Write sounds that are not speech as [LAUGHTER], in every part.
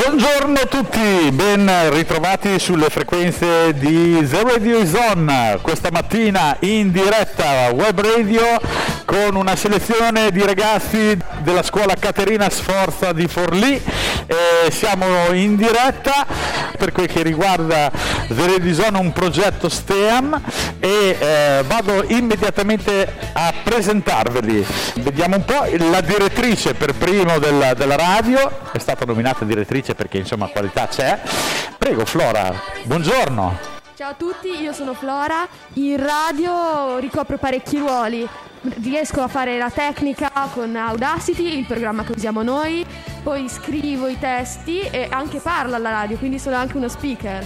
Buongiorno a tutti, ben ritrovati sulle frequenze di The Radio is On, questa mattina in diretta web radio con una selezione di ragazzi della scuola Caterina Sforza di Forlì. E siamo in diretta per quel che riguarda The Radio is On, un progetto STEAM e eh, vado immediatamente a presentarveli. Vediamo un po', la direttrice per primo della, della radio è stata nominata direttrice perché insomma qualità c'è. Prego Flora, buongiorno. Ciao a tutti, io sono Flora, in radio ricopro parecchi ruoli, riesco a fare la tecnica con Audacity, il programma che usiamo noi, poi scrivo i testi e anche parlo alla radio, quindi sono anche uno speaker.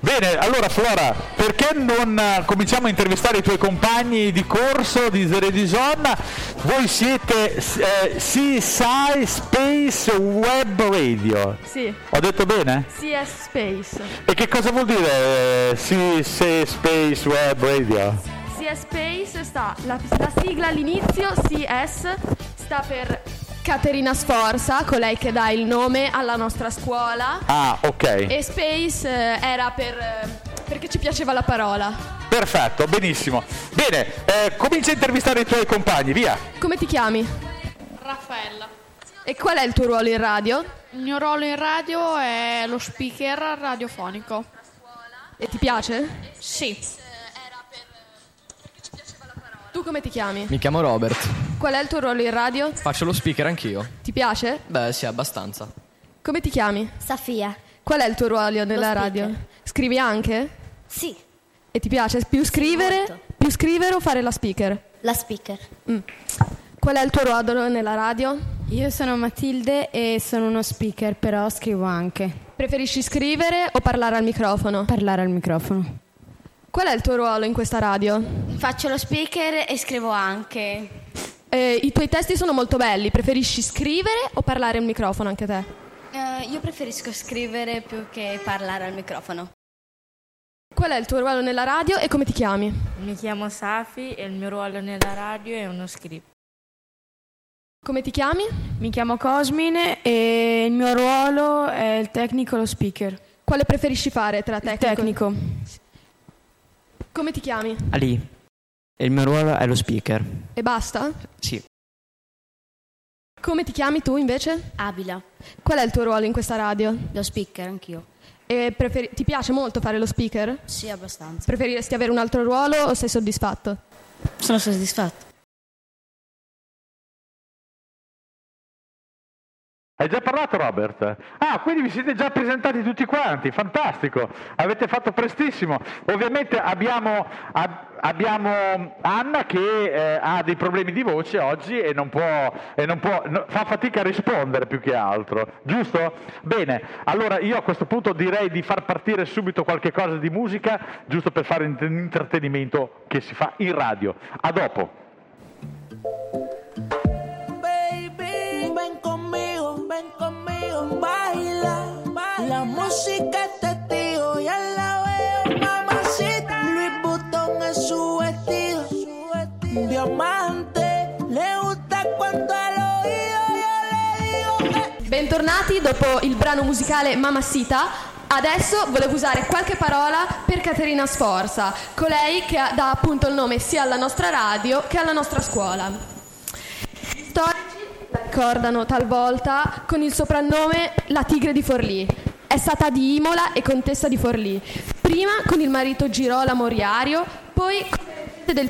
Bene, allora Flora, perché non eh, cominciamo a intervistare i tuoi compagni di corso di Zeredison? Voi siete eh, CSI Space Web Radio. Sì. Ho detto bene? CS Space. E che cosa vuol dire eh, CSI Space Web Radio? CS Space sta, la, la sigla all'inizio, CS, sta per Caterina Sforza, colei che dà il nome alla nostra scuola. Ah, ok. E Space eh, era per, eh, perché ci piaceva la parola. Perfetto, benissimo. Bene, eh, comincia a intervistare i tuoi compagni, via. Come ti chiami? Raffaella. E qual è il tuo ruolo in radio? Il mio ruolo in radio è lo speaker radiofonico. E ti piace? Sì. Tu come ti chiami? Mi chiamo Robert. Qual è il tuo ruolo in radio? Faccio lo speaker anch'io. Ti piace? Beh, sì, abbastanza. Come ti chiami? Safia. Qual è il tuo ruolo nella radio? Scrivi anche? Sì, E ti piace più scrivere? molto. Più scrivere o fare la speaker? la speaker. Qual è il tuo ruolo nella radio? Io sono Matilde e sono uno speaker, però scrivo anche. Preferisci scrivere o parlare al microfono? Parlare al microfono. Qual è il tuo ruolo in questa radio? Faccio lo speaker e scrivo anche. Eh, I tuoi testi sono molto belli, preferisci scrivere o parlare al microfono anche te? Eh, io preferisco scrivere più che parlare al microfono. Qual è il tuo ruolo nella radio e come ti chiami? Mi chiamo Safi e il mio ruolo nella radio è uno script. Come ti chiami? Mi chiamo Cosmin e il mio ruolo è il tecnico lo speaker. Quale preferisci fare tra tecnico? Tecnico. Come ti chiami? Ali. E il mio ruolo è lo speaker. E basta? Sì. Come ti chiami tu invece? Abila. Qual è il tuo ruolo in questa radio? Lo speaker anch'io. E preferi- ti piace molto fare lo speaker? Sì, abbastanza. Preferiresti avere un altro ruolo o sei soddisfatto? Sono soddisfatto. Hai già parlato Robert? Ah, quindi vi siete già presentati tutti quanti, fantastico, avete fatto prestissimo. Ovviamente abbiamo, ab- abbiamo Anna che eh, ha dei problemi di voce oggi e non può, e non può no- fa fatica a rispondere più che altro, giusto? Bene, allora io a questo punto direi di far partire subito qualche cosa di musica, giusto per fare un intrattenimento che si fa in radio. A dopo. Bentornati dopo il brano musicale Mamacita. Adesso volevo usare qualche parola per Caterina Sforza, colei che dà appunto il nome sia alla nostra radio che alla nostra scuola. Gli storici la ricordano talvolta con il soprannome la tigre di Forlì. È stata di Imola e contessa di Forlì, prima con il marito Girola Moriario, poi con del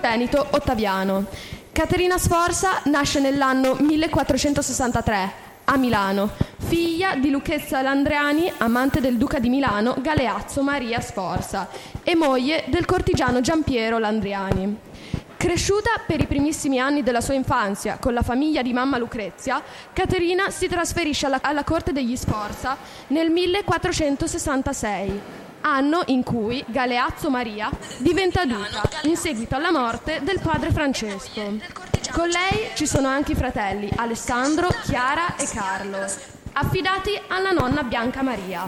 tenito Ottaviano. Caterina Sforza nasce nell'anno 1463 a Milano, figlia di Lucchezza Landriani, amante del duca di Milano Galeazzo Maria Sforza e moglie del cortigiano Giampiero Landriani. Cresciuta per i primissimi anni della sua infanzia con la famiglia di mamma Lucrezia, Caterina si trasferisce alla, alla corte degli Sforza nel 1466, anno in cui Galeazzo Maria diventa duca in seguito alla morte del padre Francesco. Con lei ci sono anche i fratelli Alessandro, Chiara e Carlo, affidati alla nonna Bianca Maria.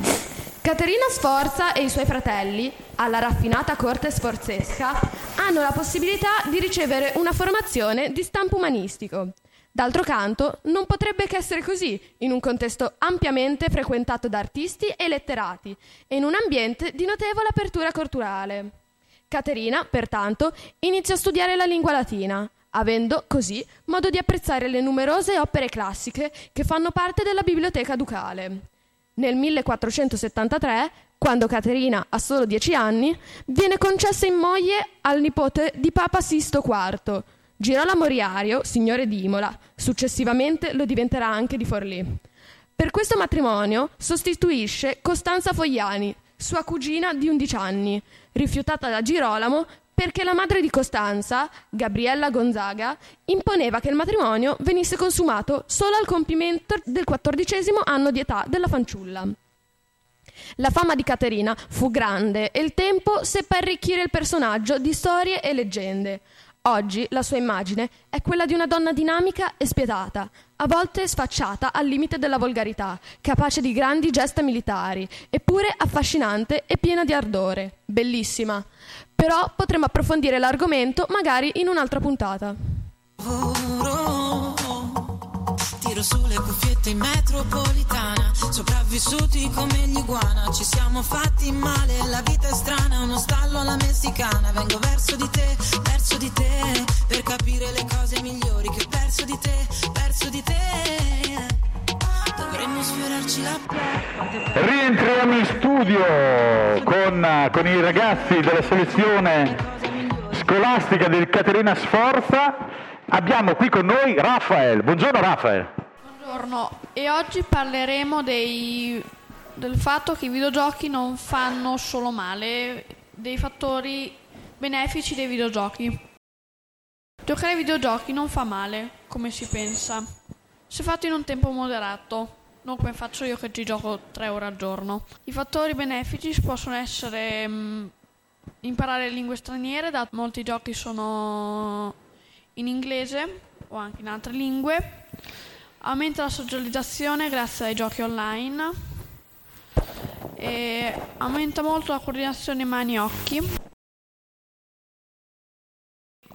Caterina Sforza e i suoi fratelli, alla raffinata corte sforzesca, hanno la possibilità di ricevere una formazione di stampo umanistico. D'altro canto, non potrebbe che essere così, in un contesto ampiamente frequentato da artisti e letterati e in un ambiente di notevole apertura culturale. Caterina, pertanto, inizia a studiare la lingua latina, avendo così modo di apprezzare le numerose opere classiche che fanno parte della biblioteca ducale. Nel 1473, quando Caterina ha solo dieci anni, viene concessa in moglie al nipote di Papa Sisto IV, Girolamo Riario, signore di Imola, successivamente lo diventerà anche di Forlì. Per questo matrimonio sostituisce Costanza Fogliani, sua cugina di 11 anni, rifiutata da Girolamo perché la madre di Costanza, Gabriella Gonzaga, imponeva che il matrimonio venisse consumato solo al compimento del quattordicesimo anno di età della fanciulla. La fama di Caterina fu grande e il tempo seppe arricchire il personaggio di storie e leggende. Oggi la sua immagine è quella di una donna dinamica e spietata, a volte sfacciata al limite della volgarità, capace di grandi gesta militari, eppure affascinante e piena di ardore. Bellissima. Però potremo approfondire l'argomento magari in un'altra puntata. Tiro sulle cuffiette in metropolitana Sopravvissuti come gli iguana Ci siamo fatti male, la vita è strana Uno stallo alla messicana Vengo verso di te, verso di te Per capire le cose migliori Che perso di te, perso di te Dovremmo sfiorarci la Rientriamo in studio con, con i ragazzi della selezione scolastica del Caterina Sforza. Abbiamo qui con noi Rafael. Buongiorno Rafael. Buongiorno, e oggi parleremo dei- del fatto che i videogiochi non fanno solo male, dei fattori benefici dei videogiochi. Giocare ai videogiochi non fa male, come si pensa, se fatto in un tempo moderato, non come faccio io che ci gioco tre ore al giorno. I fattori benefici possono essere mm, imparare lingue straniere, da molti giochi sono in inglese o anche in altre lingue. Aumenta la socializzazione grazie ai giochi online. E aumenta molto la coordinazione mani-occhi.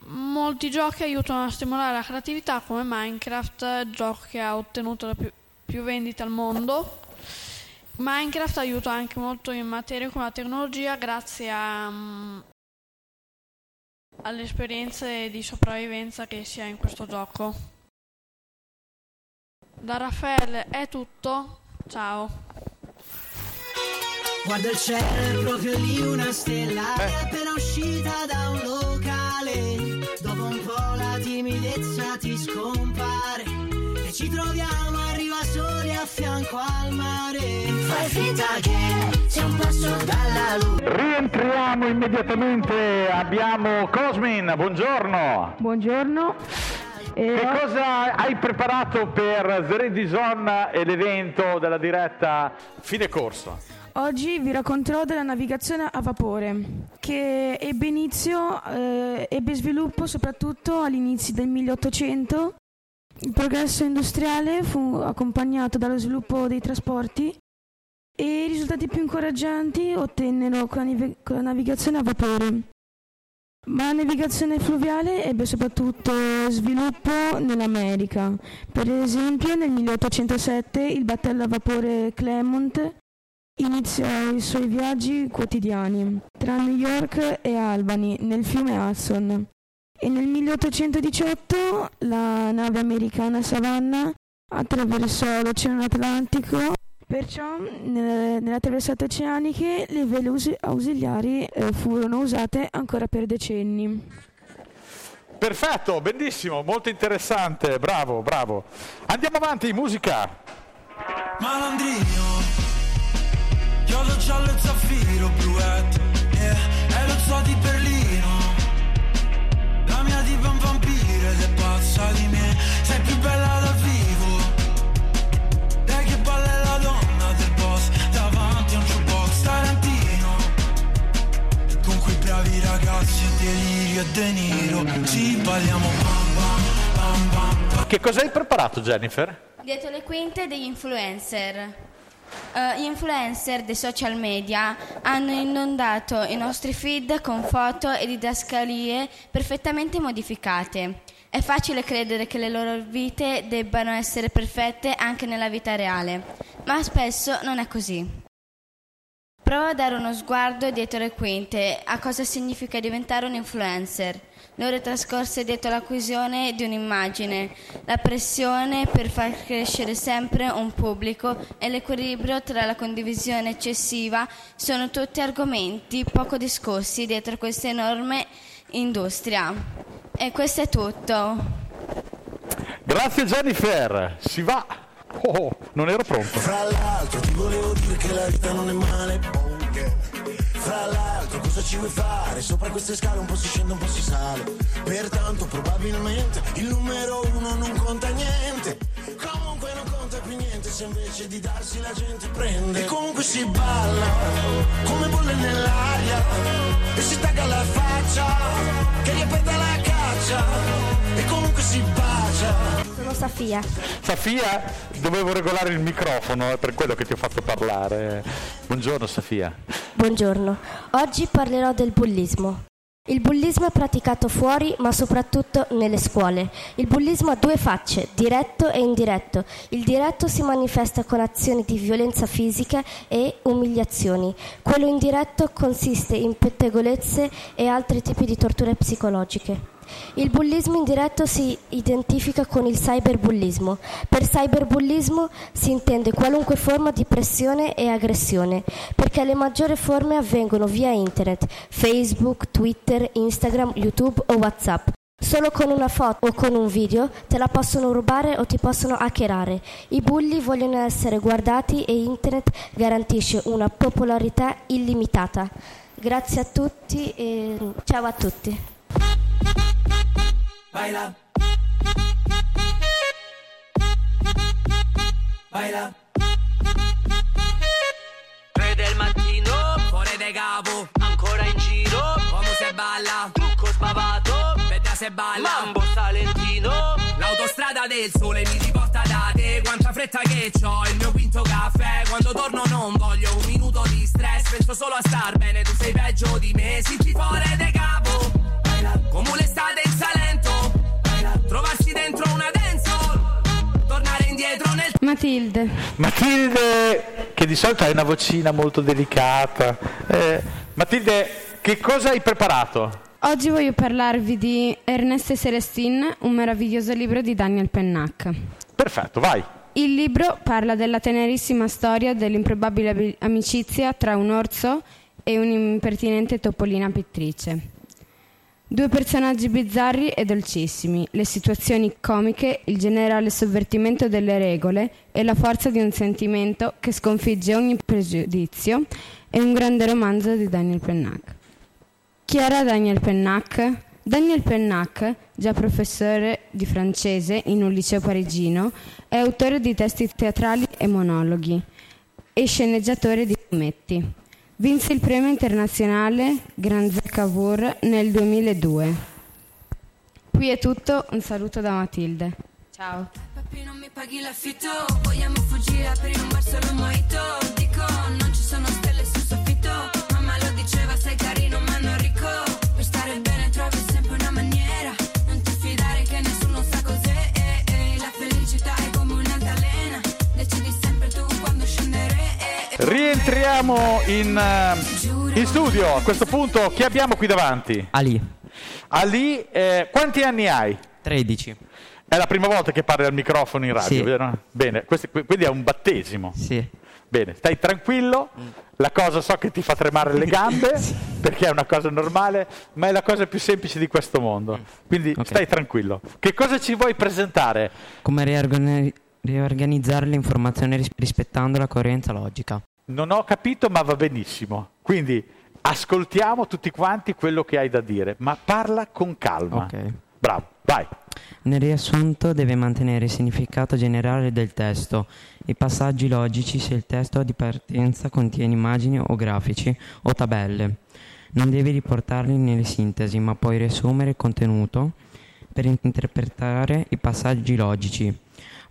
Molti giochi aiutano a stimolare la creatività come Minecraft, gioco che ha ottenuto le più, più vendite al mondo. Minecraft aiuta anche molto in materia come la tecnologia grazie a, mm, alle esperienze di sopravvivenza che si ha in questo gioco. Da Raffaele è tutto, ciao. Guarda il cielo, è proprio lì una stella È appena uscita da un locale Dopo un po' la timidezza ti scompare E ci troviamo, arriva soli a fianco al mare Fai finta che sia un passo dalla luce Rientriamo immediatamente. Abbiamo Cosmin. Buongiorno. Buongiorno. E Che o- cosa hai preparato per The Ready Zone e l'evento della diretta fine corso? Oggi vi racconterò della navigazione a vapore, che ebbe inizio, eh, ebbe sviluppo soprattutto all'inizio del 1800. Il progresso industriale fu accompagnato dallo sviluppo dei trasporti e i risultati più incoraggianti ottennero con la, con la navigazione a vapore. Ma la navigazione fluviale ebbe soprattutto sviluppo nell'America. Per esempio nel 1807 il battello a vapore Clermont iniziò i suoi viaggi quotidiani tra New York e Albany nel fiume Hudson e nel 1818 la nave americana Savannah attraversò l'Oceano Atlantico Perciò nelle, attraversate oceaniche le vele usi- ausiliari eh, furono usate ancora per decenni. Perfetto, bellissimo, molto interessante. Bravo, bravo. Andiamo avanti, musica. Malandrino Chiodo giallo e zaffiro bluette yeah. E lo zoo di Berlino La mia diva è balliamo bam bam bam bam bam Che cosa hai preparato, Jennifer? Dietro le quinte degli influencer. Eh, gli influencer dei social media hanno inondato i nostri feed con foto e didascalie perfettamente modificate. È facile credere che le loro vite debbano essere perfette anche nella vita reale, ma spesso non è così. Prova a dare uno sguardo dietro le quinte a cosa significa diventare un influencer. Le ore trascorse dietro l'acquisizione di un'immagine, la pressione per far crescere sempre un pubblico e l'equilibrio tra la condivisione eccessiva sono tutti argomenti poco discussi dietro questa enorme industria. E questo è tutto. Grazie Jennifer, si va. Oh, non ero pronto. Fra l'altro ti volevo dire che la vita non è male. oh yeah. Fra l'altro cosa ci vuoi fare? Sopra queste scale un po' si scende, un po' si sale. Pertanto probabilmente il numero uno non conta niente. Comunque non conta più niente se invece di darsi la gente prende. E comunque si balla come bolle nell'aria. E si tagga la faccia che ripete la caccia. E comunque si bacia. Sono Safia. Safia, dovevo regolare il microfono, è per quello che ti ho fatto parlare. Buongiorno Safia. Buongiorno. Oggi parlerò del bullismo. Il bullismo è praticato fuori, ma soprattutto nelle scuole. Il bullismo ha due facce, diretto e indiretto. Il diretto si manifesta con azioni di violenza fisica e umiliazioni. Quello indiretto consiste in pettegolezze e altri tipi di torture psicologiche. Il bullismo indiretto si identifica con il cyberbullismo. Per cyberbullismo si intende qualunque forma di pressione e aggressione, perché le maggiori forme avvengono via internet, Facebook, Twitter, Instagram, YouTube o WhatsApp. Solo con una foto o con un video te la possono rubare o ti possono hackerare. I bulli vogliono essere guardati e internet garantisce una popolarità illimitata. Grazie a tutti e ciao a tutti. Baila. Baila. 3 del mattino, fuori de capo, ancora in giro, come se balla, trucco spavato, vedrà se balla, mambo salentino, l'autostrada del sole mi riporta da te, quanta fretta che ho, il mio quinto caffè, quando torno non voglio un minuto di stress, penso solo a star bene, tu sei peggio di me, senti fuori de capo, come l'estate in Salento, trovarsi dentro una dancehall, tornare indietro nel Matilde. Matilde, che di solito hai una vocina molto delicata. Eh, Matilde, che cosa hai preparato? Oggi voglio parlarvi di Ernest e Celestine, un meraviglioso libro di Daniel Pennac. Perfetto, vai. Il libro parla della tenerissima storia dell'improbabile abi- amicizia tra un orso e un'impertinente topolina pittrice. Due personaggi bizzarri e dolcissimi, le situazioni comiche, il generale sovvertimento delle regole e la forza di un sentimento che sconfigge ogni pregiudizio è un grande romanzo di Daniel Pennac. Chi era Daniel Pennac? Daniel Pennac, già professore di francese in un liceo parigino, è autore di testi teatrali e monologhi e sceneggiatore di fumetti. Vinse il premio internazionale Grand Cavour nel 2002. Qui è tutto, un saluto da Matilde. Ciao. Papi non mi paghi l'affitto Vogliamo fuggire, aprire un bar solo mojito Dico, non ci sono Rientriamo in, eh, in studio. A questo punto, chi abbiamo qui davanti? Ali, Ali, eh, quanti anni hai? 13. È la prima volta che parli al microfono in radio, Sì. vero? Bene, questo- quindi è un battesimo. Sì. Bene, stai tranquillo, la cosa so che ti fa tremare le gambe, [LAUGHS] perché è una cosa normale, ma è la cosa più semplice di questo mondo. Quindi Ok. stai tranquillo. Che cosa ci vuoi presentare? Come riorgani- riorganizzare le informazioni ris- rispettando la coerenza logica. Non ho capito, ma va benissimo. Quindi ascoltiamo tutti quanti quello che hai da dire, ma parla con calma. Ok. Bravo, vai. Nel riassunto deve mantenere il significato generale del testo, i passaggi logici se il testo di partenza contiene immagini o grafici o tabelle. Non devi riportarli nelle sintesi, ma puoi riassumere il contenuto per interpretare i passaggi logici.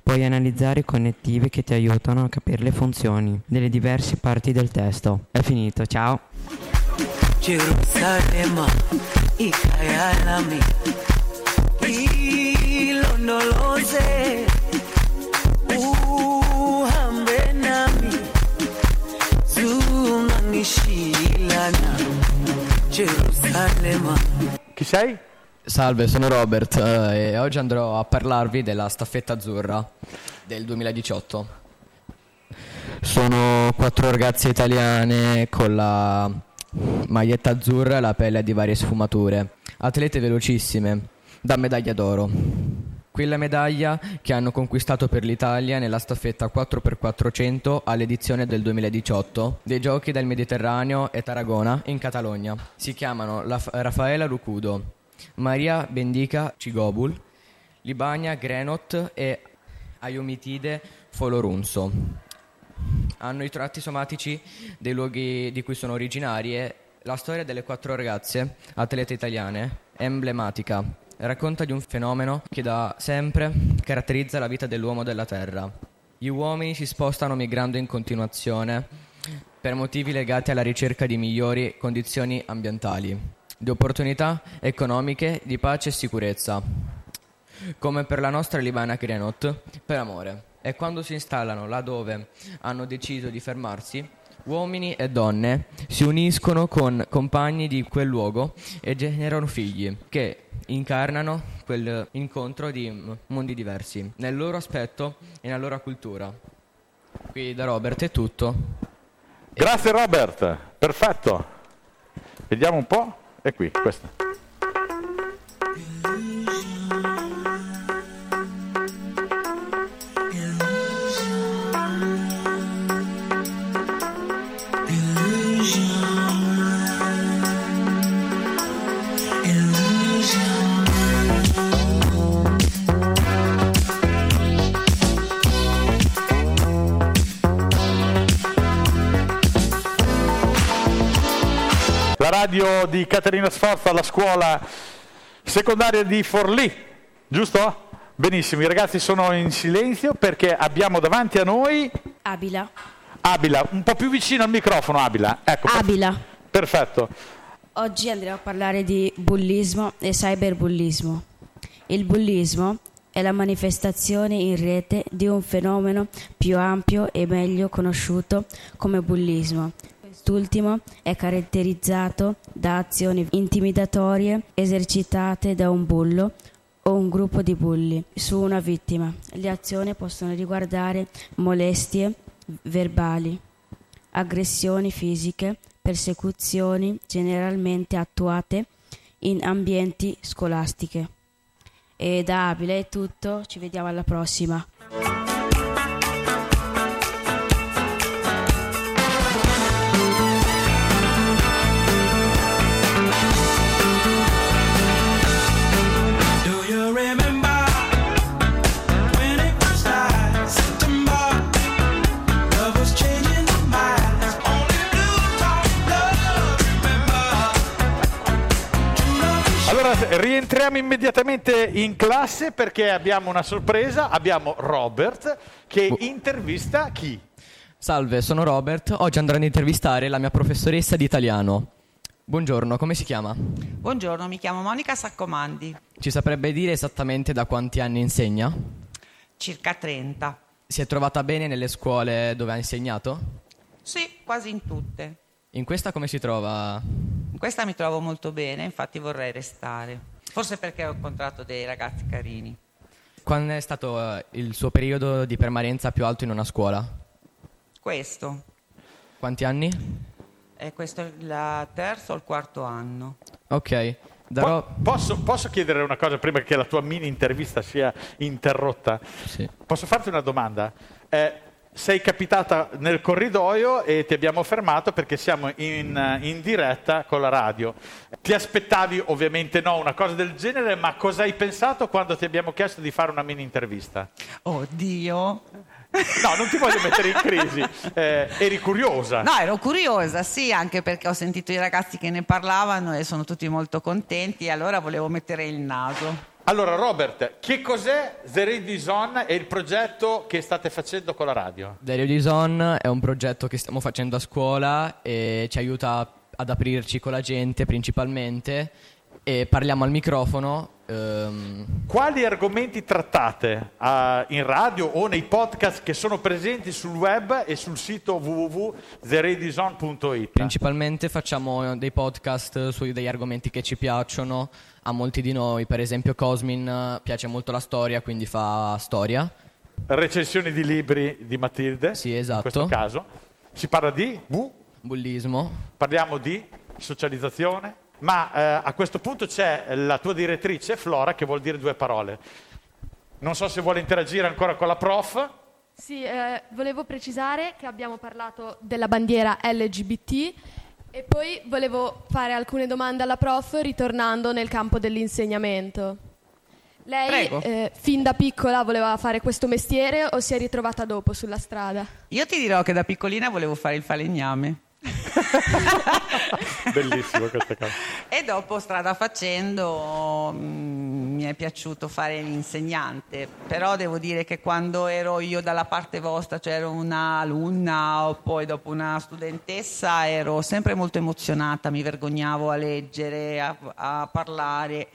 Puoi analizzare i connettivi che ti aiutano a capire le funzioni delle diverse parti del testo. È finito, ciao! Jerusalem, ikayalami. Yerusalem. Uhambe nami zungangishilana Jerusalema. Chi sei? Salve, sono Robert eh, e oggi andrò a parlarvi della staffetta azzurra del 2018. Sono quattro ragazze italiane con la maglietta azzurra e la pelle di varie sfumature. Atlete velocissime, da medaglia d'oro. Qui la medaglia che hanno conquistato per l'Italia nella staffetta 4x400 all'edizione del 2018 dei Giochi del Mediterraneo e Tarragona in Catalogna. Si chiamano la- Raffaela Lucudo, Maria Bendica Cigobul, Libania Grenot e Aiomitide Folorunso. Hanno i tratti somatici dei luoghi di cui sono originarie. La storia delle quattro ragazze, atlete italiane, è emblematica. Racconta di un fenomeno che da sempre caratterizza la vita dell'uomo della Terra. Gli uomini si spostano migrando in continuazione per motivi legati alla ricerca di migliori condizioni ambientali, di opportunità economiche, di pace e sicurezza. Come per la nostra Libana Grenot, per amore. E quando si installano là dove hanno deciso di fermarsi, uomini e donne si uniscono con compagni di quel luogo e generano figli che incarnano quel incontro di mondi diversi, nel loro aspetto e nella loro cultura. Qui da Robert è tutto. Grazie Robert, perfetto. Vediamo un po'. È qui, questa. La radio di Caterina Sforza alla scuola secondaria di Forlì, giusto? Benissimo, i ragazzi sono in silenzio perché abbiamo davanti a noi Abila. Abila, un po' più vicino al microfono Abila. Ecco, Abila. perfetto. Oggi andremo a parlare di bullismo e cyberbullismo. Il bullismo è la manifestazione in rete di un fenomeno più ampio e meglio conosciuto come bullismo. Quest'ultimo è caratterizzato da azioni intimidatorie esercitate da un bullo o un gruppo di bulli su una vittima. Le azioni possono riguardare molestie verbali, aggressioni fisiche, persecuzioni generalmente attuate in ambienti scolastiche. E da Abile è tutto, ci vediamo alla prossima. Rientriamo immediatamente in classe perché abbiamo una sorpresa, abbiamo Robert che intervista chi? Salve, sono Robert. Oggi andrò ad intervistare la mia professoressa di italiano. Buongiorno, come si chiama? Buongiorno, mi chiamo Monica Saccomandi, Ci saprebbe dire esattamente da quanti anni insegna? circa 30. Si è trovata bene nelle scuole dove ha insegnato? Sì, quasi in tutte. In questa come si trova? In questa mi trovo molto bene, infatti vorrei restare. Forse perché ho incontrato dei ragazzi carini. Quando è stato eh, il suo periodo di permanenza più alto in una scuola? Questo, Quanti anni? è questo è il terzo o il quarto anno. Ok, darò... Po- posso, posso chiedere una cosa prima che la tua mini intervista sia interrotta? Sì. Posso farti una domanda? Eh, sei capitata nel corridoio e ti abbiamo fermato perché siamo in, in diretta con la radio. Ti aspettavi ovviamente no una cosa del genere, ma cosa hai pensato quando ti abbiamo chiesto di fare una mini intervista? Oddio. No, non ti voglio mettere in crisi, [LAUGHS] eh, eri curiosa. No, ero curiosa, sì, anche perché ho sentito i ragazzi che ne parlavano e sono tutti molto contenti, e allora volevo mettere il naso. Allora Robert, che cos'è The Radio Zone e il progetto che state facendo con la radio? The Radio Zone è un progetto che stiamo facendo a scuola e ci aiuta ad aprirci con la gente principalmente e parliamo al microfono Ehm, Quali argomenti trattate eh, in radio o nei podcast che sono presenti sul web e sul sito www.theradison.it? Principalmente facciamo dei podcast su degli argomenti che ci piacciono a molti di noi, per esempio Cosmin piace molto la storia, quindi fa storia. Recensioni di libri di Matilde, Sì, esatto. in questo caso. Si parla di bu, bullismo, parliamo di socializzazione, ma eh, a questo punto c'è la tua direttrice Flora che vuol dire due parole. Non so se vuole interagire ancora con la prof. Sì, eh, volevo precisare che abbiamo parlato della bandiera LGBT e poi volevo fare alcune domande alla prof ritornando nel campo dell'insegnamento. Lei Prego. eh, fin da piccola voleva fare questo mestiere o si è ritrovata dopo sulla strada? Io ti dirò che da piccolina volevo fare il falegname. [LAUGHS] Bellissimo questa cosa. E dopo strada facendo mm, mi è piaciuto fare l'insegnante, però devo dire che quando ero io dalla parte vostra, cioè ero una alunna o poi dopo una studentessa, ero sempre molto emozionata, mi vergognavo a leggere, a, a parlare.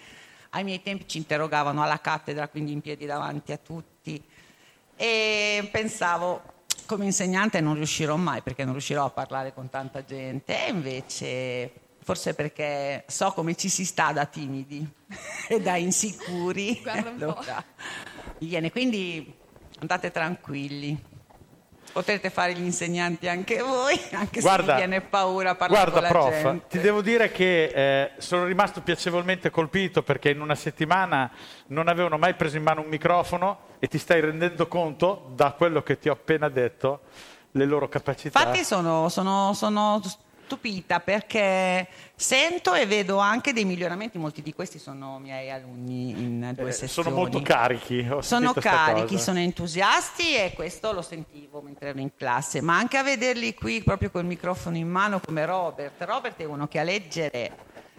Ai miei tempi ci interrogavano alla cattedra, quindi in piedi davanti a tutti. E pensavo, come insegnante non riuscirò mai perché non riuscirò a parlare con tanta gente. E invece, forse perché so come ci si sta da timidi [LAUGHS] e da insicuri. Guarda un po'. viene. Quindi andate tranquilli. Potrete fare gli insegnanti anche voi, anche se Guarda- vi viene paura a parlare Guarda, con la prof, gente. ti devo dire che eh, sono rimasto piacevolmente colpito perché in una settimana non avevano mai preso in mano un microfono e ti stai rendendo conto, da quello che ti ho appena detto, le loro capacità. Infatti sono, sono- sono stupita perché sento e vedo anche dei miglioramenti, molti di questi sono miei alunni in due Eh, sezioni. sono molto carichi. Sono carichi, cosa. sono entusiasti e questo lo sentivo mentre ero in classe, ma anche a vederli qui proprio col microfono in mano come Robert. Robert è uno che a leggere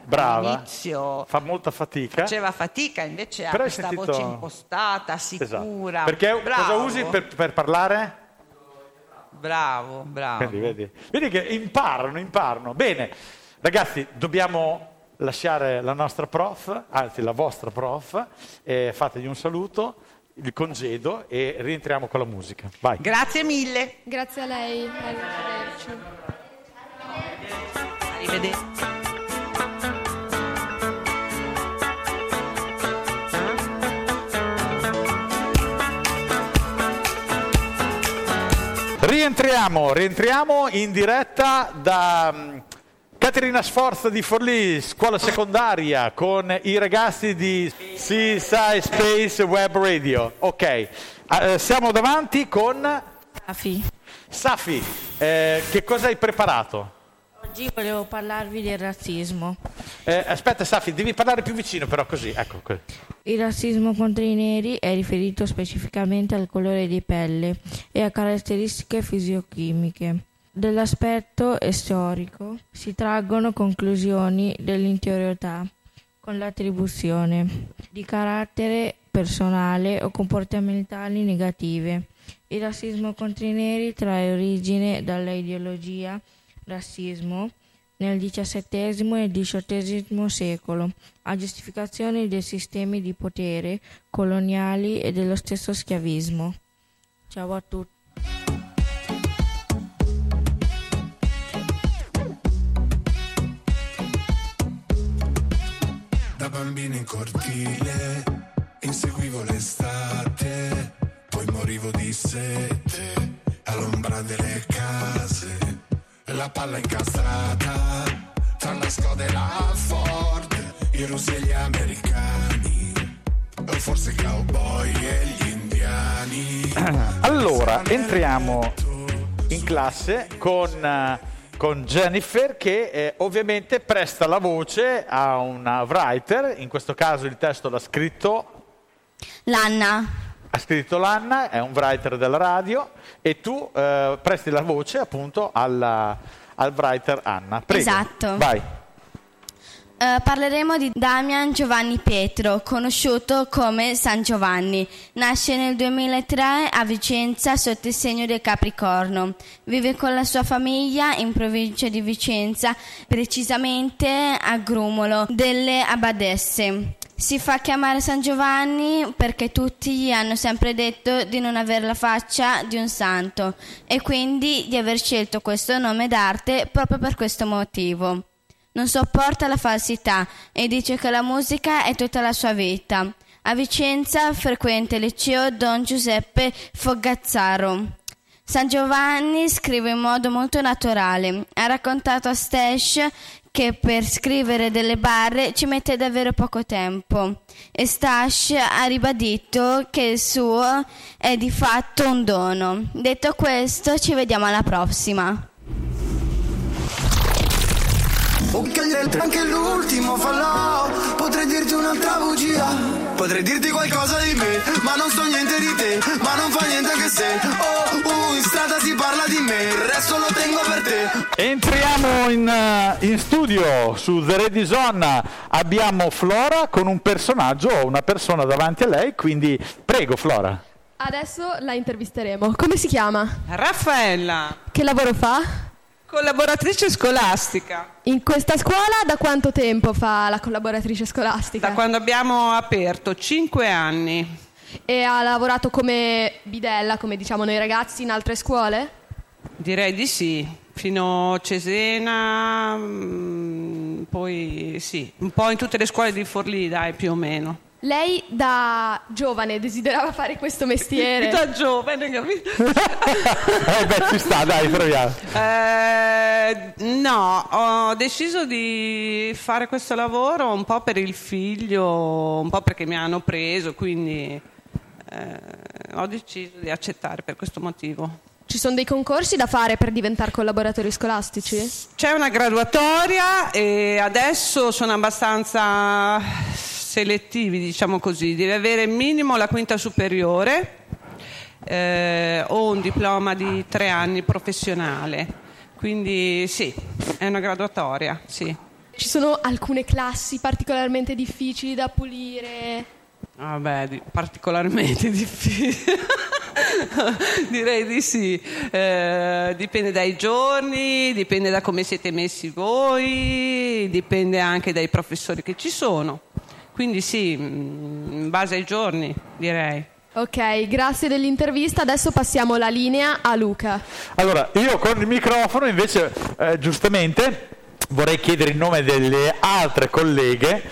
Brava, all'inizio fa molta fatica. faceva fatica, invece ha Però hai questa sentito- voce impostata, Esatto. sicura. Perché cosa Bravo. usi per, per parlare? Bravo, bravo. Vedi, vedi. Vedi che imparano, imparano. Bene, ragazzi, dobbiamo lasciare la nostra prof, anzi la vostra prof, e fategli un saluto, il congedo e rientriamo con la musica. Vai. Grazie mille. Grazie a lei, arrivederci. Arrivederci. Rientriamo, rientriamo in diretta da mm, Caterina Sforza di Forlì, scuola secondaria, con i ragazzi di Seaside Space Web Radio. Ok, eh, siamo davanti con Safi. Safi. Eh, che cosa hai preparato? Oggi volevo parlarvi del razzismo. Eh, aspetta Safi, devi parlare più vicino però così, ecco. Il razzismo contro i neri è riferito specificamente al colore di pelle e a caratteristiche fisiochimiche. Dell'aspetto storico si traggono conclusioni dell'interiorità con l'attribuzione di carattere personale o comportamentali negative. Il razzismo contro i neri trae origine dalla ideologia razzismo nel XVII e XVIII secolo, a giustificazione dei sistemi di potere coloniali e dello stesso schiavismo. Ciao a tutti. Da bambino in cortile inseguivo l'estate, poi morivo di sete all'ombra delle case, la palla incastrata tra la Skoda e la Ford, i russi e gli americani, o forse i cowboy e gli indiani. [CLEARS THROAT] Allora, entriamo in classe con, eh, con Jennifer che eh, ovviamente presta la voce a una writer, in questo caso il testo l'ha scritto, L'Anna. Ha scritto l'Anna, è un writer della radio e tu eh, presti la voce appunto alla- al writer Anna. Prego, Esatto. Vai. Eh, parleremo di Damian Giovanni Pietro, conosciuto come San Giovanni. Nasce nel 2003 a Vicenza sotto il segno del Capricorno. Vive con la sua famiglia in provincia di Vicenza, precisamente a Grumolo delle Abadesse. Si fa chiamare San Giovanni perché tutti gli hanno sempre detto di non avere la faccia di un santo e quindi di aver scelto questo nome d'arte proprio per questo motivo. Non sopporta la falsità e dice che la musica è tutta la sua vita. A Vicenza frequenta il liceo Don Giuseppe Fogazzaro. San Giovanni scrive in modo molto naturale. Ha raccontato a Stash che per scrivere delle barre ci mette davvero poco tempo e Stash ha ribadito che il suo è di fatto un dono. Detto questo, ci vediamo alla prossima. Anche l'ultimo falò Potrei dirti un'altra bugia Potrei dirti qualcosa di me Ma non so niente di te Ma non fa niente anche se Oh, uh, in strada si parla di me Il resto lo tengo per te Entriamo in, eh, in studio su The Ready Zone. Abbiamo Flora con un personaggio o una persona davanti a lei, quindi prego Flora. Adesso la intervisteremo. Come si chiama? Raffaella, Che lavoro fa? Collaboratrice scolastica. In questa scuola da quanto tempo fa la collaboratrice scolastica? Da quando abbiamo aperto, 5 anni. E ha lavorato come bidella, come diciamo noi ragazzi, in altre scuole? Direi di sì, fino a Cesena, mm, poi sì, un po' in tutte le scuole di Forlì, dai, più o meno. Lei da giovane desiderava fare questo mestiere? [LAUGHS] Da giovane, capito? [LAUGHS] Eh beh, ci sta, dai, proviamo. Eh, no, ho deciso di fare questo lavoro un po' per il figlio, un po' perché mi hanno preso, quindi eh, ho deciso di accettare per questo motivo. Ci sono dei concorsi da fare per diventare collaboratori scolastici? C'è una graduatoria e adesso sono abbastanza selettivi, diciamo così. Devi avere minimo la quinta superiore eh, o un diploma di tre anni professionale. Quindi sì, è una graduatoria, sì. Ci sono alcune classi particolarmente difficili da pulire? Vabbè, di- particolarmente [LAUGHS] difficile. Direi di sì. Eh, dipende dai giorni, dipende da come siete messi voi, dipende anche dai professori che ci sono. Quindi sì, mm, in base ai giorni, direi. Ok, grazie dell'intervista. Adesso passiamo la linea a Luca. Allora, io con il microfono invece, eh, giustamente, vorrei chiedere il nome delle altre colleghe.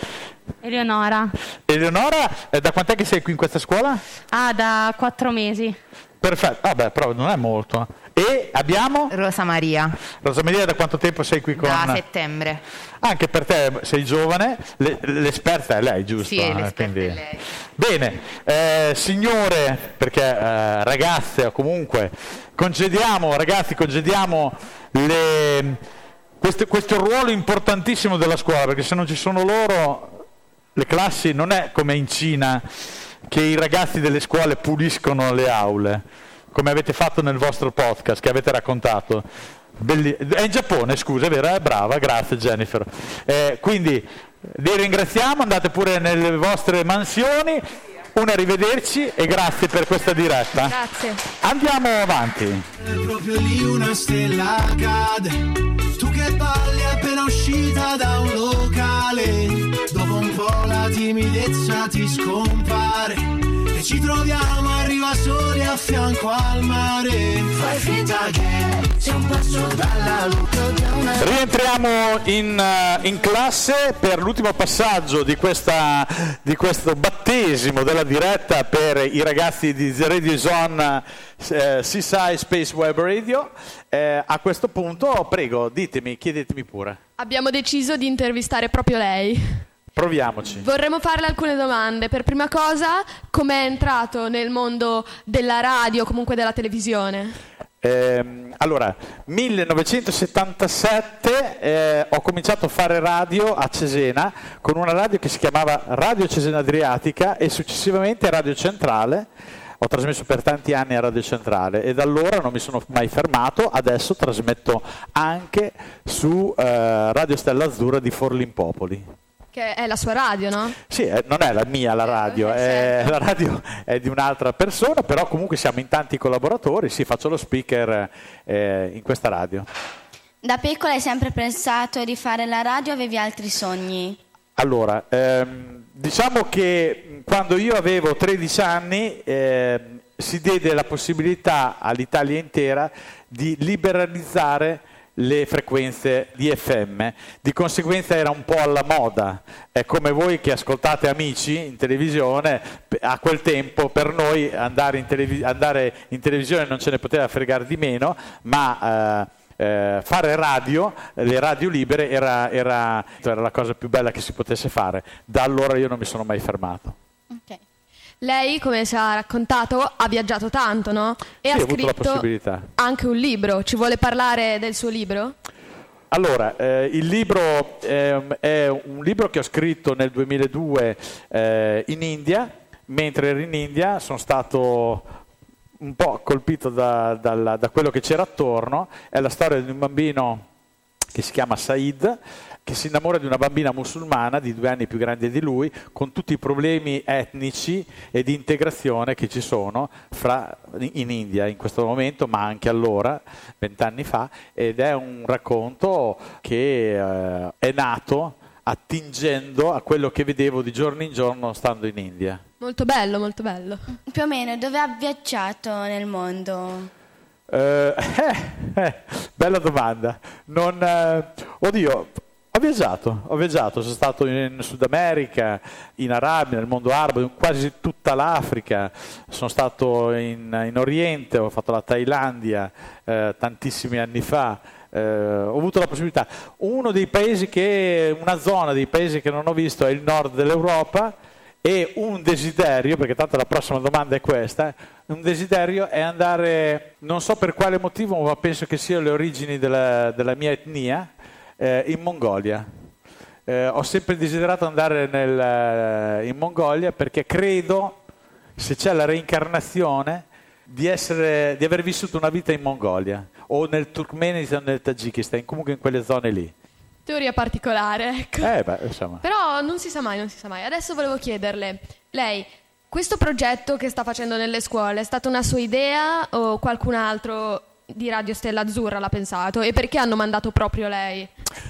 Eleonora. Eleonora, eh, da quant'è che sei qui in questa scuola? Ah, da quattro mesi. Perfetto, vabbè, però non è molto. E abbiamo? Rosa Maria. Rosa Maria, da quanto tempo sei qui con... Da settembre. Anche per te sei giovane, le- l'esperta è lei, giusto? Sì, Eh, l'esperta quindi- è lei. Bene, eh, signore, perché eh, ragazze o comunque congediamo, ragazzi, congediamo le- questo, questo ruolo importantissimo della scuola, perché se non ci sono loro, le classi non è come in Cina che i ragazzi delle scuole puliscono le aule, come avete fatto nel vostro podcast che avete raccontato. Belli- è in Giappone, scusa, è vero? Eh, brava, grazie Jennifer. Eh, quindi vi ringraziamo, andate pure nelle vostre mansioni. Un arrivederci e grazie per questa diretta. Grazie. Andiamo avanti. È proprio lì una stella cade Tu che balli appena uscita da un locale po' la timidezza ti scompare E ci troviamo, arriva soli a fianco al mare Fai finta che sei un passo dalla luce Rientriamo in, eh, in classe per l'ultimo passaggio di, questa, di questo battesimo della diretta per i ragazzi di The Radio Zone eh, Seaside Space Web Radio. Eh, a questo punto, prego, ditemi, chiedetemi pure. Abbiamo deciso di intervistare proprio lei. Proviamoci. Vorremmo farle alcune domande. Per prima cosa, com'è entrato nel mondo della radio, comunque della televisione? Ehm, allora, 1977 eh, ho cominciato a fare radio a Cesena con una radio che si chiamava Radio Cesena Adriatica e successivamente Radio Centrale. Ho trasmesso per tanti anni a Radio Centrale e da allora non mi sono mai fermato, adesso trasmetto anche su eh, Radio Stella Azzurra di Forlimpopoli. Che è la sua radio, no? Sì, eh, non è la mia la radio, è, la radio è di un'altra persona, però comunque siamo in tanti collaboratori, sì, faccio lo speaker eh, in questa radio. Da piccola hai sempre pensato di fare la radio o avevi altri sogni? Allora, ehm, diciamo che quando io avevo 13 anni ehm, si diede la possibilità all'Italia intera di liberalizzare le frequenze di FM, di conseguenza era un po' alla moda, è come voi che ascoltate amici in televisione, a quel tempo per noi andare in, televi- andare in televisione non ce ne poteva fregare di meno, ma eh, eh, fare radio, le radio libere era, era- era la cosa più bella che si potesse fare, da allora io non mi sono mai fermato. Lei, come ci ha raccontato, ha viaggiato tanto, no? E Sì, ha scritto anche un libro. Ci vuole parlare del suo libro? Allora, eh, il libro ehm, è un libro che ho scritto nel 2002 eh, in India, mentre ero in India sono stato un po' colpito da, dalla- da quello che c'era attorno, è la storia di un bambino che si chiama Said, che si innamora di una bambina musulmana di due anni più grande di lui, con tutti i problemi etnici e di integrazione che ci sono fra- in India in questo momento, ma anche allora, vent'anni fa, ed è un racconto che eh, è nato attingendo a quello che vedevo di giorno in giorno stando in India. Molto bello, molto bello. Più o meno, dove ha viaggiato nel mondo? Eh, [LAUGHS] eh, bella domanda. Non, eh, oddio, ho viaggiato, ho viaggiato, sono stato in Sud America, in Arabia, nel mondo arabo, in quasi tutta l'Africa, sono stato in, in Oriente, ho fatto la Thailandia eh, tantissimi anni fa. eh, ho avuto la possibilità. Uno dei paesi che, una zona dei paesi che non ho visto è il nord dell'Europa e un desiderio, perché tanto la prossima domanda è questa, un desiderio è andare, non so per quale motivo, ma penso che siano le origini della, della mia etnia, eh, in Mongolia. Eh, ho sempre desiderato andare nel- in Mongolia perché credo, se c'è la reincarnazione, di, essere, di aver vissuto una vita in Mongolia o nel Turkmenistan o nel Tagikistan, comunque in quelle zone lì. Teoria particolare, ecco. Eh, beh. Però non si sa mai, non si sa mai. Adesso volevo chiederle, lei, questo progetto che sta facendo nelle scuole è stata una sua idea o qualcun altro di Radio Stella Azzurra l'ha pensato? E perché hanno mandato proprio lei?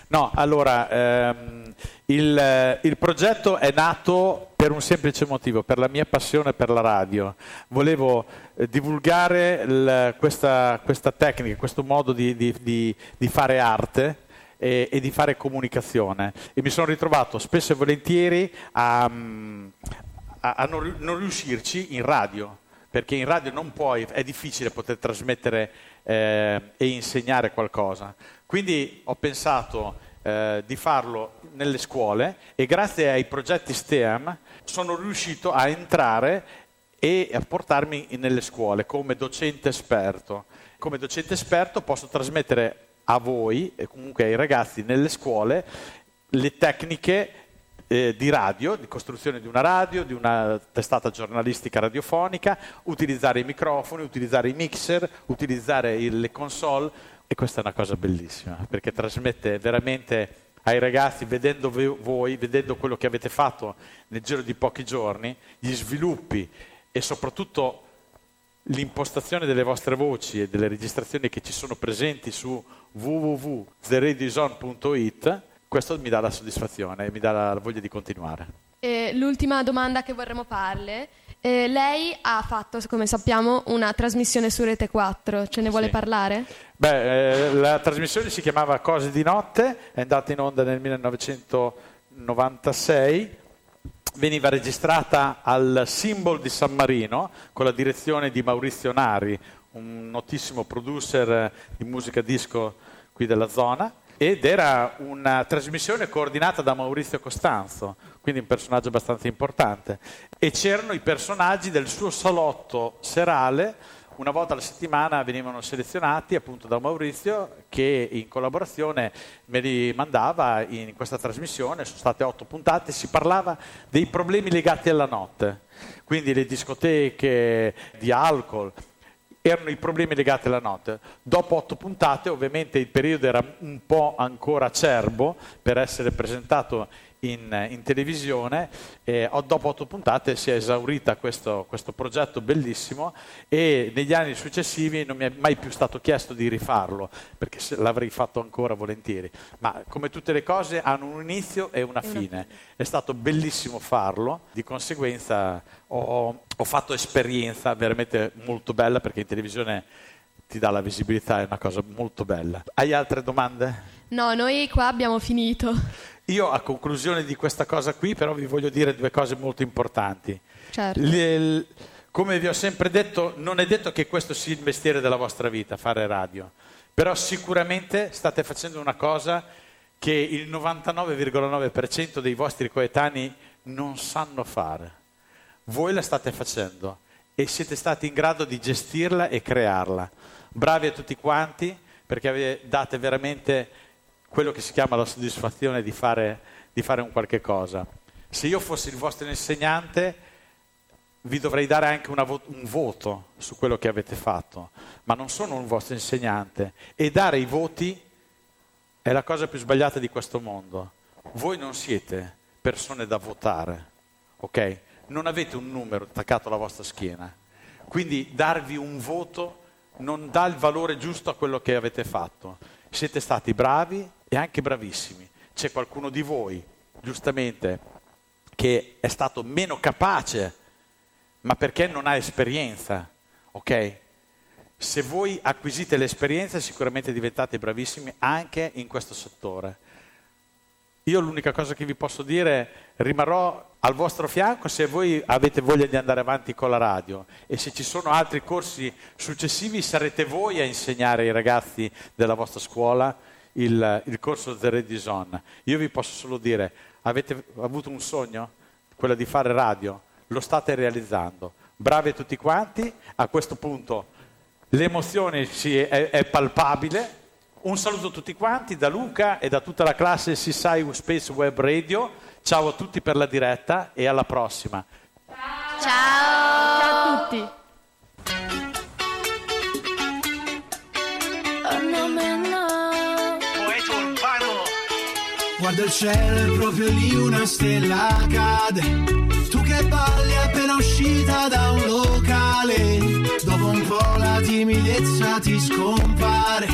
No, allora, ehm, il, il progetto è nato per un semplice motivo, per la mia passione per la radio. Volevo eh, divulgare il- questa, questa tecnica, questo modo di, di- di- di fare arte e, e di fare comunicazione. E mi sono ritrovato spesso e volentieri a, a- a non, non riuscirci in radio perché in radio non puoi, è difficile poter trasmettere eh, e insegnare qualcosa. Quindi ho pensato eh, di farlo nelle scuole e grazie ai progetti STEAM sono riuscito a entrare e a portarmi nelle scuole come docente esperto. Come docente esperto posso trasmettere a voi e comunque ai ragazzi nelle scuole le tecniche eh, di radio, di costruzione di una radio, di una testata giornalistica radiofonica, utilizzare i microfoni, utilizzare i mixer, utilizzare il- le console e questa è una cosa bellissima perché trasmette veramente ai ragazzi, vedendo ve- voi, vedendo quello che avete fatto nel giro di pochi giorni, gli sviluppi e soprattutto l'impostazione delle vostre voci e delle registrazioni che ci sono presenti su www.theradioson.it, questo mi dà la soddisfazione e mi dà la voglia di continuare. E l'ultima domanda che vorremmo farle. eh, lei ha fatto, come sappiamo, una trasmissione su Rete 4. Ce ne vuole Sì. parlare? Beh, eh, la trasmissione si chiamava Cose di notte, è andata in onda nel 1996, veniva registrata al Symbol di San Marino con la direzione di Maurizio Nari, un notissimo producer eh, di musica disco qui della zona, ed era una trasmissione coordinata da Maurizio Costanzo, quindi un personaggio abbastanza importante. E c'erano i personaggi del suo salotto serale. Una volta alla settimana venivano selezionati appunto da Maurizio che in collaborazione me li mandava in questa trasmissione, sono state otto puntate, si parlava dei problemi legati alla notte, quindi le discoteche di alcol, erano i problemi legati alla notte. Dopo otto puntate, ovviamente il periodo era un po' ancora acerbo per essere presentato in, in televisione e ho- dopo otto puntate si è esaurita questo, questo progetto bellissimo e negli anni successivi non mi è mai più stato chiesto di rifarlo perché l'avrei fatto ancora volentieri ma come tutte le cose hanno un inizio e una E una fine è stato bellissimo farlo di conseguenza ho, ho fatto esperienza veramente molto bella perché in televisione ti dà la visibilità, è una cosa molto bella. Hai altre domande? No, noi qua abbiamo finito. Io a conclusione di questa cosa qui però vi voglio dire due cose molto importanti. Certo. Il- come vi ho sempre detto, non è detto che questo sia il mestiere della vostra vita, fare radio, però sicuramente state facendo una cosa che il 99,9% dei vostri coetanei non sanno fare. Voi la state facendo e siete stati in grado di gestirla e crearla. Bravi a tutti quanti perché date veramente quello che si chiama la soddisfazione di fare, di fare un qualche cosa. Se io fossi il vostro insegnante, vi dovrei dare anche vo- un voto su quello che avete fatto, ma non sono un vostro insegnante e dare i voti è la cosa più sbagliata di questo mondo. Voi non siete persone da votare, ok? Non avete un numero attaccato alla vostra schiena. Quindi darvi un voto non dà il valore giusto a quello che avete fatto. Siete stati bravi e anche bravissimi. C'è qualcuno di voi, giustamente, che è stato meno capace, ma perché non ha esperienza, ok? Se voi acquisite l'esperienza sicuramente diventate bravissimi anche in questo settore. Io l'unica cosa che vi posso dire, rimarrò al vostro fianco se voi avete voglia di andare avanti con la radio e se ci sono altri corsi successivi sarete voi a insegnare ai ragazzi della vostra scuola il, il corso The Radio Zone. Io vi posso solo dire, avete avuto un sogno? Quello di fare radio? Lo state realizzando. Bravi tutti quanti, a questo punto l'emozione si- è, è palpabile. Un saluto a tutti quanti da Luca e da tutta la classe Sisai Space Web Radio. Ciao a tutti per la diretta e alla prossima. Ciao! Ciao a tutti! Guarda il cielo, è proprio lì una stella cade. Tu che balli appena uscita da un locale. Dopo un po' la timidezza ti scompare.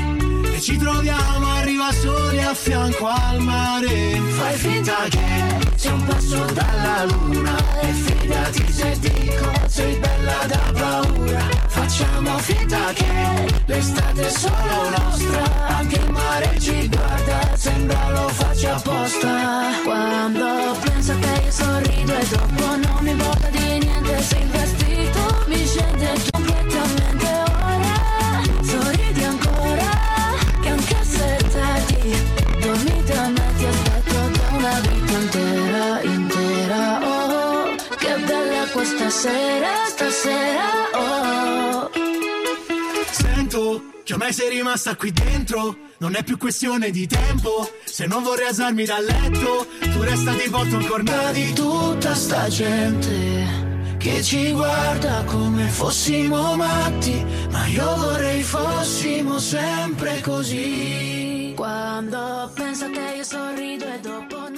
E ci troviamo, arriva soli a fianco al mare. Fai finta che sei un passo dalla luna. E fidati se dico, sei bella da paura. Facciamo finta che l'estate è solo nostra. Anche il mare ci guarda, sembra lo faccia apposta. Quando penso te io sorrido e dopo non mi importa di niente se il vestito mi scende completamente bella questa sera stasera oh Sento che ormai sei rimasta qui dentro. Non è più questione di tempo. Se non vorrei alzarmi dal letto, tu resta ti porto ancora di tutta sta gente che ci guarda come fossimo matti. Ma io vorrei fossimo sempre così. Quando penso a te io sorrido e dopo